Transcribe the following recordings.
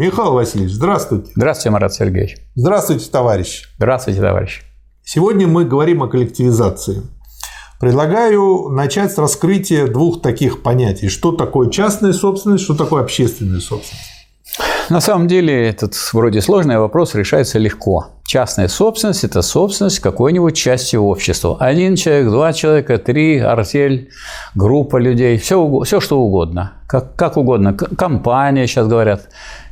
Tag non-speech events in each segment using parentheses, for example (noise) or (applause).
Михаил Васильевич, здравствуйте. Здравствуйте, Марат Сергеевич. Здравствуйте, товарищ. Здравствуйте, товарищ. Сегодня мы говорим о коллективизации. Предлагаю начать с раскрытия двух таких понятий. Что такое частная собственность, что такое общественная собственность. На самом деле этот вроде сложный вопрос решается легко. Частная собственность – это собственность какой-нибудь части общества. Один человек, два человека, три, артель, группа людей, все, все что угодно. Как, как угодно. Компания сейчас говорят.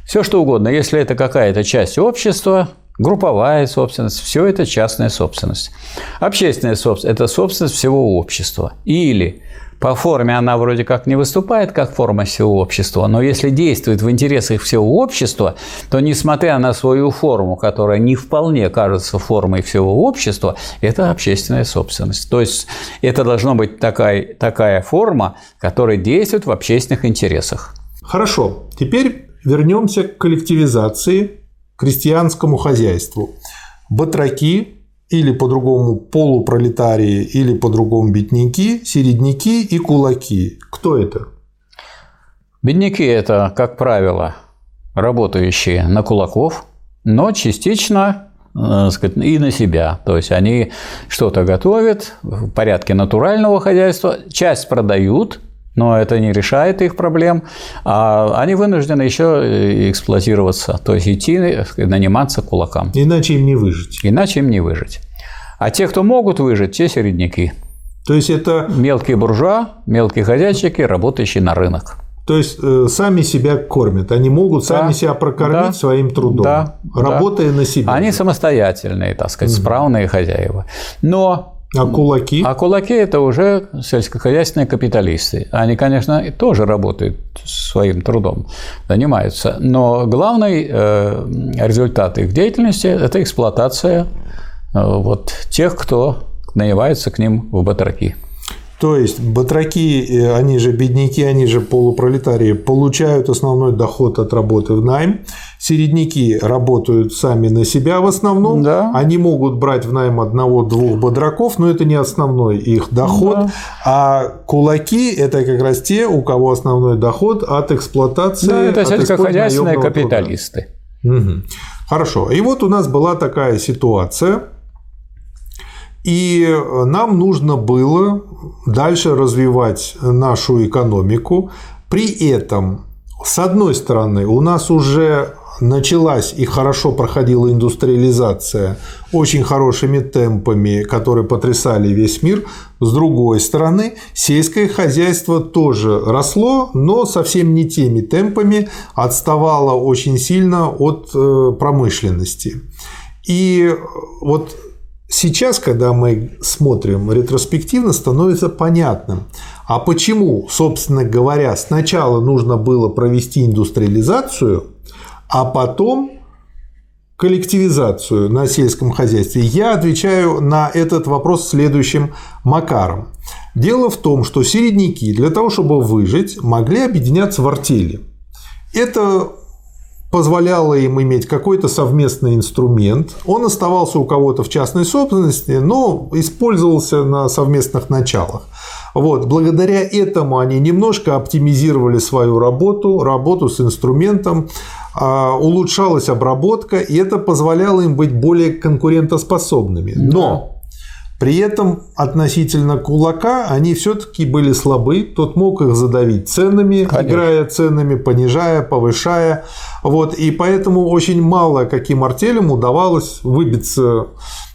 Все что угодно. Если это какая-то часть общества, групповая собственность, все это частная собственность. Общественная собственность – это собственность всего общества. Или по форме она вроде как не выступает как форма всего общества, но если действует в интересах всего общества, то несмотря на свою форму, которая не вполне кажется формой всего общества, это общественная собственность. То есть это должна быть такая, такая форма, которая действует в общественных интересах. Хорошо, теперь вернемся к коллективизации, крестьянскому хозяйству. Батраки или по-другому полупролетарии, или по-другому бедняки, середняки и кулаки. Кто это? Бедняки – это, как правило, работающие на кулаков, но частично э, сказать, и на себя. То есть они что-то готовят в порядке натурального хозяйства, часть продают, но это не решает их проблем, а они вынуждены еще э, эксплуатироваться, то есть идти наниматься кулакам. Иначе им не выжить. Иначе им не выжить. А те, кто могут выжить, те середняки. То есть это мелкие буржуа, мелкие хозяйчики, работающие на рынок. То есть э, сами себя кормят, они могут да, сами себя прокормить да, своим трудом, да, работая да. на себя. Они самостоятельные, так сказать, угу. справные хозяева. Но а кулаки? А кулаки – это уже сельскохозяйственные капиталисты. Они, конечно, тоже работают своим трудом, занимаются. Но главный э, результат их деятельности – это эксплуатация э, вот, тех, кто нанимается к ним в батраки. То есть батраки, э, они же бедняки, они же полупролетарии, получают основной доход от работы в найм. Середняки работают сами на себя в основном. Да. Они могут брать в найм одного-двух бодраков, но это не основной их доход. Да. А кулаки – это как раз те, у кого основной доход от эксплуатации. Да, это сельскохозяйственные капиталисты. Угу. Хорошо. И вот у нас была такая ситуация – и нам нужно было дальше развивать нашу экономику. При этом, с одной стороны, у нас уже началась и хорошо проходила индустриализация очень хорошими темпами, которые потрясали весь мир. С другой стороны, сельское хозяйство тоже росло, но совсем не теми темпами, отставало очень сильно от э, промышленности. И вот Сейчас, когда мы смотрим ретроспективно, становится понятным, а почему, собственно говоря, сначала нужно было провести индустриализацию, а потом коллективизацию на сельском хозяйстве? Я отвечаю на этот вопрос следующим макаром. Дело в том, что середняки для того, чтобы выжить, могли объединяться в артели. Это позволяло им иметь какой-то совместный инструмент. Он оставался у кого-то в частной собственности, но использовался на совместных началах. Вот. Благодаря этому они немножко оптимизировали свою работу, работу с инструментом, а, улучшалась обработка, и это позволяло им быть более конкурентоспособными. Но при этом относительно кулака они все-таки были слабы, тот мог их задавить ценами, Конечно. играя ценами, понижая, повышая. Вот, и поэтому очень мало каким артелям удавалось выбиться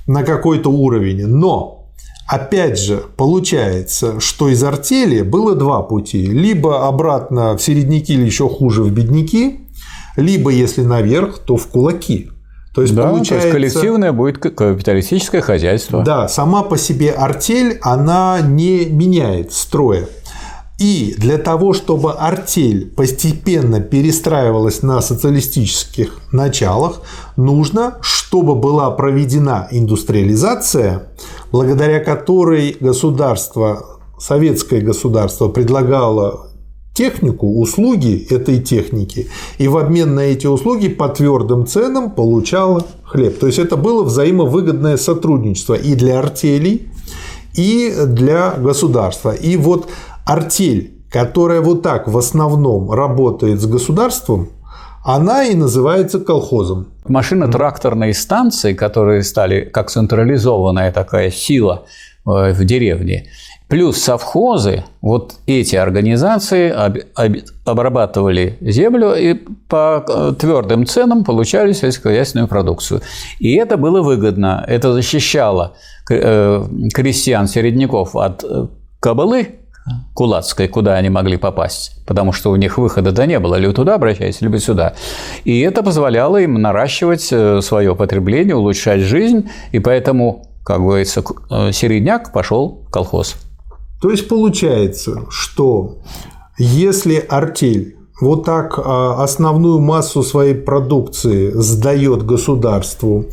на какой-то уровень. Но Опять же, получается, что из артели было два пути. Либо обратно в середняки или еще хуже в бедняки, либо если наверх, то в кулаки. То есть, да, получается... то есть коллективное будет капиталистическое хозяйство. Да, сама по себе артель, она не меняет строя. И для того, чтобы артель постепенно перестраивалась на социалистических началах, нужно, чтобы была проведена индустриализация, благодаря которой государство, советское государство предлагало технику, услуги этой техники, и в обмен на эти услуги по твердым ценам получала хлеб. То есть это было взаимовыгодное сотрудничество и для артелей, и для государства. И вот артель, которая вот так в основном работает с государством, она и называется колхозом. Машино-тракторные станции, которые стали как централизованная такая сила в деревне, плюс совхозы, вот эти организации обрабатывали землю и по э, твердым ценам получали сельскохозяйственную продукцию. И это было выгодно, это защищало э, крестьян-середняков от кабалы, Кулацкой, куда они могли попасть, потому что у них выхода-то не было, либо туда обращались, либо сюда. И это позволяло им наращивать э, свое потребление, улучшать жизнь, и поэтому, как говорится, э, середняк пошел в колхоз. То есть получается, что если артель вот так а, основную массу своей продукции сдает государству,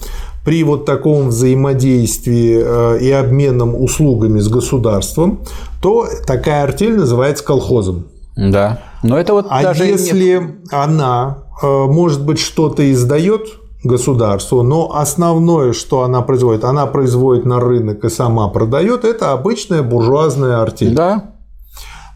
при вот таком взаимодействии э, и обменном услугами с государством, то такая артель называется колхозом. Да. Но это вот а даже если нет... она, э, может быть, что-то издает государству, но основное, что она производит, она производит на рынок и сама продает, это обычная буржуазная артель. Да,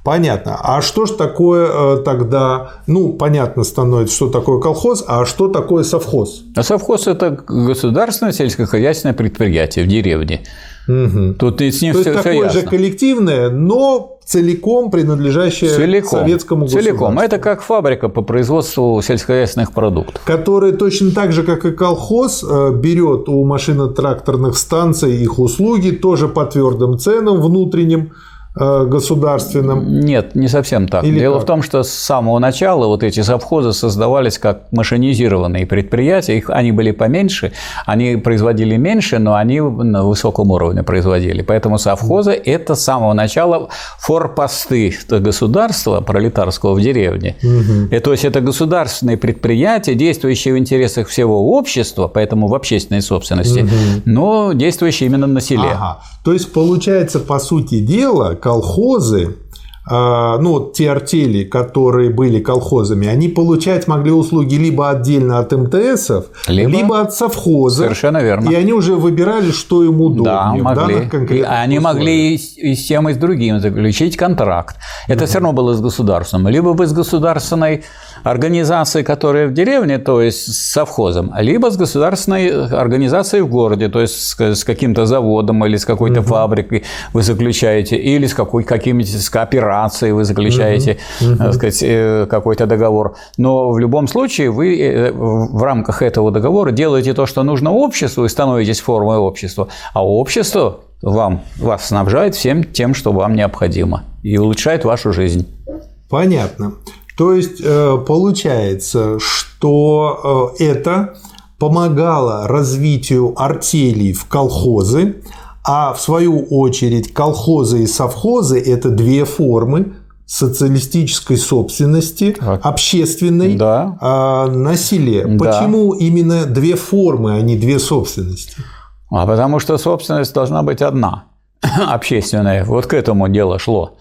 Понятно. А что же такое э, тогда, ну, понятно становится, что такое колхоз, а что такое совхоз? А совхоз – это государственное сельскохозяйственное предприятие в деревне. Угу. Тут с ним То все, есть такое ясно. же коллективное, но целиком принадлежащее целиком, советскому. Целиком. Это как фабрика по производству сельскохозяйственных продуктов. Которая точно так же, как и колхоз, э, берет у машино-тракторных станций их услуги тоже по твердым ценам внутренним государственным? Нет, не совсем так. Или Дело как? в том, что с самого начала вот эти совхозы создавались как машинизированные предприятия, их, они были поменьше, они производили меньше, но они на высоком уровне производили. Поэтому совхозы – это с самого начала форпосты государства пролетарского в деревне. Угу. И, то есть это государственные предприятия, действующие в интересах всего общества, поэтому в общественной собственности, угу. но действующие именно на селе. Ага. То есть получается, по сути дела, колхозы, ну, вот те артели, которые были колхозами, они получать могли услуги либо отдельно от МТСов, либо, либо от совхоза. Совершенно верно. И они уже выбирали, что им удобнее да, могли. и Они условиях. могли и с тем, и с другим заключить контракт. Это угу. все равно было с государством. Либо бы с государственной организацией, которая в деревне, то есть с совхозом, либо с государственной организацией в городе, то есть с каким-то заводом или с какой-то угу. фабрикой вы заключаете, или с какой, какими-то с кооперацией вы заключаете угу. так сказать, э, какой-то договор. Но в любом случае вы э, в рамках этого договора делаете то, что нужно обществу, и становитесь формой общества, а общество вам, вас снабжает всем тем, что вам необходимо, и улучшает вашу жизнь. Понятно. То есть получается, что это помогало развитию артелей в колхозы, а в свою очередь колхозы и совхозы – это две формы социалистической собственности, общественной да. А, на селе. Да. Почему именно две формы, а не две собственности? А потому что собственность должна быть одна (clears throat) общественная. Вот к этому дело шло.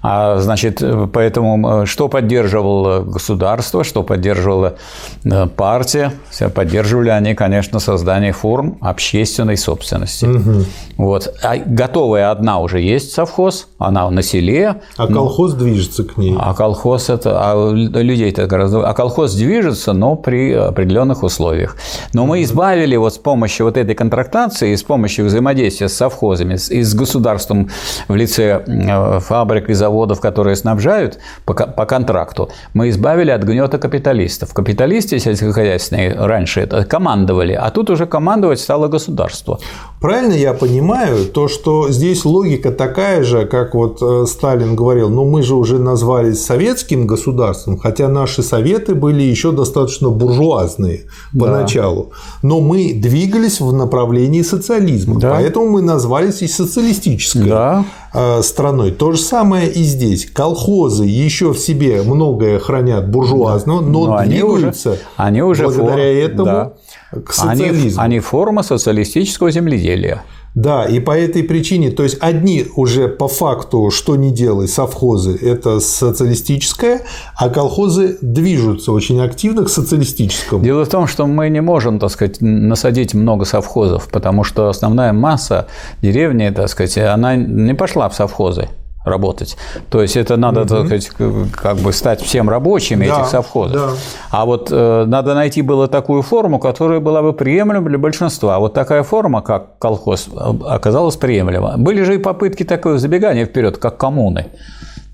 А, значит, поэтому что поддерживало государство, что поддерживала э, партия, все поддерживали они, конечно, создание форм общественной собственности. Угу. Вот. А готовая одна уже есть совхоз, она на селе. А колхоз движется к ней. А колхоз это, а людей-то гораздо, а колхоз движется, но при определенных условиях. Но мы избавили вот с помощью вот этой контрактации, с помощью взаимодействия с совхозами и с государством в лице э, фабрик и заводов заводов, которые снабжают по, по контракту, мы избавили от гнета капиталистов. Капиталисты сельскохозяйственные раньше это командовали, а тут уже командовать стало государство. Правильно я понимаю то, что здесь логика такая же, как вот э, Сталин говорил, ну мы же уже назвались советским государством, хотя наши советы были еще достаточно буржуазные поначалу, да. но мы двигались в направлении социализма, да. поэтому мы назвались и социалистической да. Э, страной. То же самое и здесь. Колхозы еще в себе многое хранят буржуазно, но, но двигаются они уже, они уже благодаря этому да. К социализму. Они, они форма социалистического земледелия. Да, и по этой причине, то есть одни уже по факту, что не делай, совхозы – это социалистическое, а колхозы движутся очень активно к социалистическому. Дело в том, что мы не можем, так сказать, насадить много совхозов, потому что основная масса деревни, так сказать, она не пошла в совхозы работать. То есть это надо, угу. так сказать, как бы стать всем рабочими да, этих совхозов. Да. А вот э, надо найти было такую форму, которая была бы приемлема для большинства. А вот такая форма, как колхоз, оказалась приемлема. Были же и попытки такого забегания вперед, как коммуны.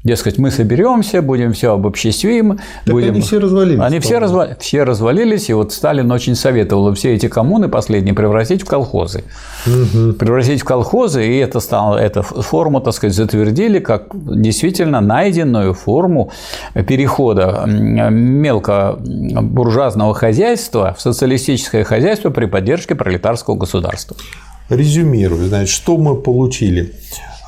Дескать, мы соберемся, будем все обобществим. Так будем... они все развалились. Они все, разва... все развалились, и вот Сталин очень советовал все эти коммуны последние превратить в колхозы. Угу. Превратить в колхозы, и это стало, эту форму, так сказать, затвердили как действительно найденную форму перехода мелкобуржуазного хозяйства в социалистическое хозяйство при поддержке пролетарского государства. Резюмирую, значит, что мы получили?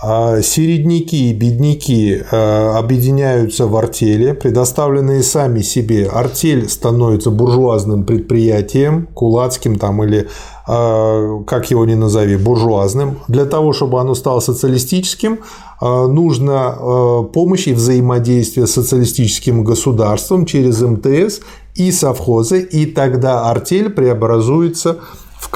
А середняки и бедняки э, объединяются в артели, предоставленные сами себе. Артель становится буржуазным предприятием, кулацким там или э, как его ни назови, буржуазным. Для того, чтобы оно стало социалистическим, э, нужна помощь и взаимодействие с социалистическим государством через МТС и совхозы, и тогда артель преобразуется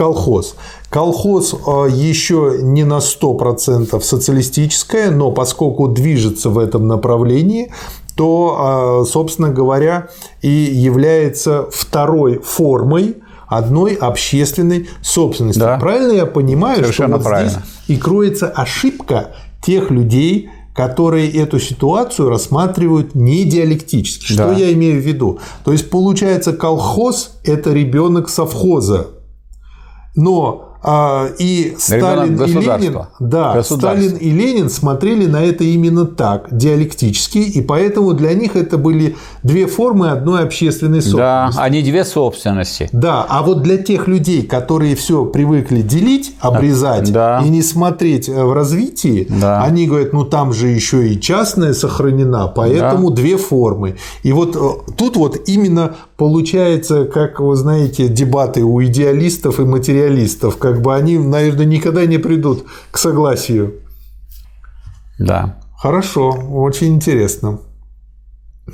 колхоз. Колхоз а, еще не на 100% социалистическое, но поскольку движется в этом направлении, то, а, собственно говоря, и является второй формой одной общественной собственности. Да. Правильно я понимаю, Совершенно что вот правильно. здесь и кроется ошибка тех людей, которые эту ситуацию рассматривают не диалектически. Да. Что я имею в виду? То есть получается колхоз – это ребенок совхоза, но и Сталин и Ленин, да, Сталин и Ленин смотрели на это именно так, диалектически, и поэтому для них это были две формы одной общественной собственности. Да, они две собственности. Да, а вот для тех людей, которые все привыкли делить, обрезать да. и не смотреть э, в развитии, да. они говорят, ну там же еще и частная сохранена, поэтому да. две формы. И вот э, тут вот именно получается, как вы знаете, дебаты у идеалистов и материалистов, как бы они, наверное, никогда не придут к согласию. Да. Хорошо, очень интересно.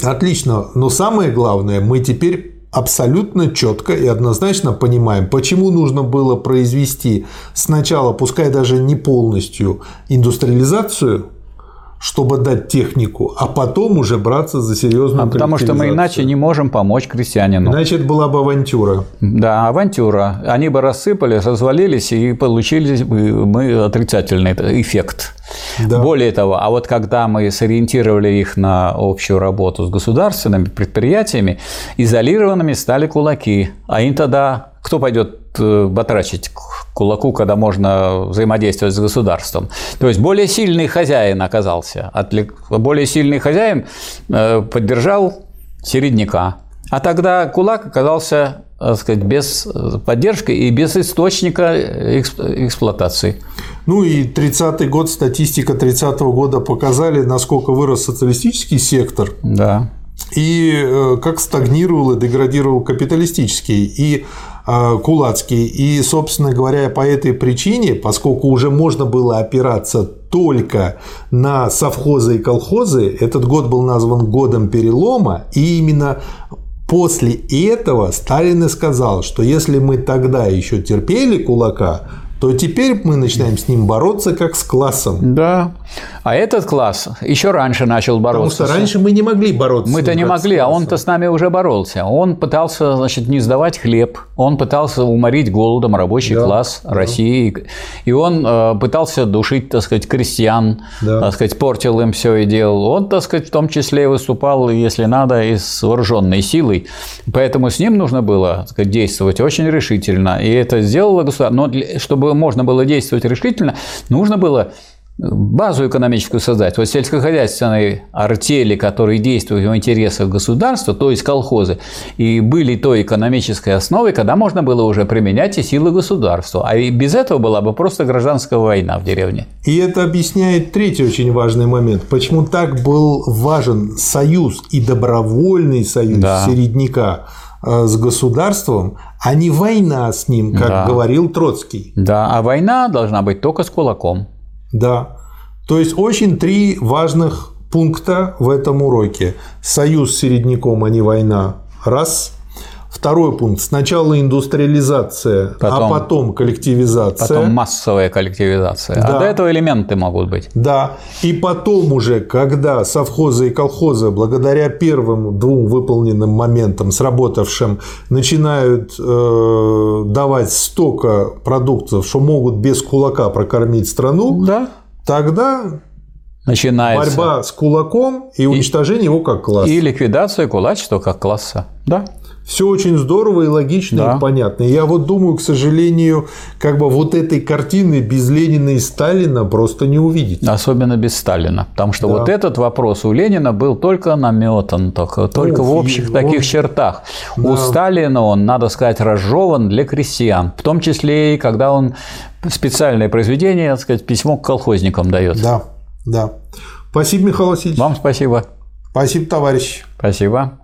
Отлично. Но самое главное, мы теперь абсолютно четко и однозначно понимаем, почему нужно было произвести сначала, пускай даже не полностью, индустриализацию, чтобы дать технику, а потом уже браться за серьезную а Потому что мы иначе не можем помочь крестьянину. Иначе это была бы авантюра. Да, авантюра. Они бы рассыпались, развалились и получили бы мы отрицательный эффект. Да. Более того, а вот когда мы сориентировали их на общую работу с государственными предприятиями, изолированными стали кулаки. А им тогда кто пойдет батрачить кулаку, когда можно взаимодействовать с государством? То есть более сильный хозяин оказался. Более сильный хозяин э, поддержал середняка. А тогда кулак оказался так сказать, без поддержки и без источника эксплуатации. Ну и 30-й год, статистика 30-го года показали, насколько вырос социалистический сектор. Да. И э, как стагнировал и деградировал капиталистический. И Э, кулацкий. И, собственно говоря, по этой причине, поскольку уже можно было опираться только на совхозы и колхозы, этот год был назван годом перелома, и именно после этого Сталин и сказал, что если мы тогда еще терпели кулака, то теперь мы начинаем с ним бороться как с классом. Да. А этот класс еще раньше начал бороться. Потому что раньше мы не могли бороться. Мы-то не могли, а он-то с нами уже боролся. Он пытался, значит, не сдавать хлеб, он пытался уморить голодом рабочий да, класс да. России, и он э, пытался душить, так сказать, крестьян, да. так сказать, портил им все и делал. Он, так сказать, в том числе выступал, если надо, и с вооруженной силой. Поэтому с ним нужно было так сказать, действовать очень решительно. И это сделало государство. Но для, чтобы чтобы можно было действовать решительно, нужно было базу экономическую создать. Вот сельскохозяйственные артели, которые действуют в интересах государства, то есть колхозы, и были той экономической основой, когда можно было уже применять и силы государства. А без этого была бы просто гражданская война в деревне. И это объясняет третий очень важный момент. Почему так был важен союз и добровольный союз да. середняка Э, с государством, а не война с ним, как да. говорил Троцкий. Да, а война должна быть только с кулаком. Да. То есть очень три важных пункта в этом уроке. Союз с середняком, а не война. Раз. Второй пункт. Сначала индустриализация, Потом- а потом коллективизация. Потом массовая коллективизация. Да. А до этого элементы могут быть. Да, и потом уже, когда совхозы и колхозы, благодаря первым двум выполненным моментам, сработавшим, начинают э, давать столько продуктов, что могут без кулака прокормить страну, Да. тогда Начинается. борьба с кулаком и уничтожение его как класса. И ликвидация кулачества как класса. Да. Все очень здорово и логично Да. и понятно. Я вот думаю, к сожалению, как бы вот этой картины без Ленина и Сталина просто не увидеть. Особенно без Сталина. Потому что Да. вот этот вопрос у Ленина был только наметан, только, только в общих и таких он- чертах. Да. У Сталина он, надо сказать, разжеван для крестьян. В том числе и когда он специальное произведение, так сказать, письмо к колхозникам дает. Да, да. Спасибо, Михаил Васильевич. Вам спасибо. Спасибо, товарищ. Спасибо.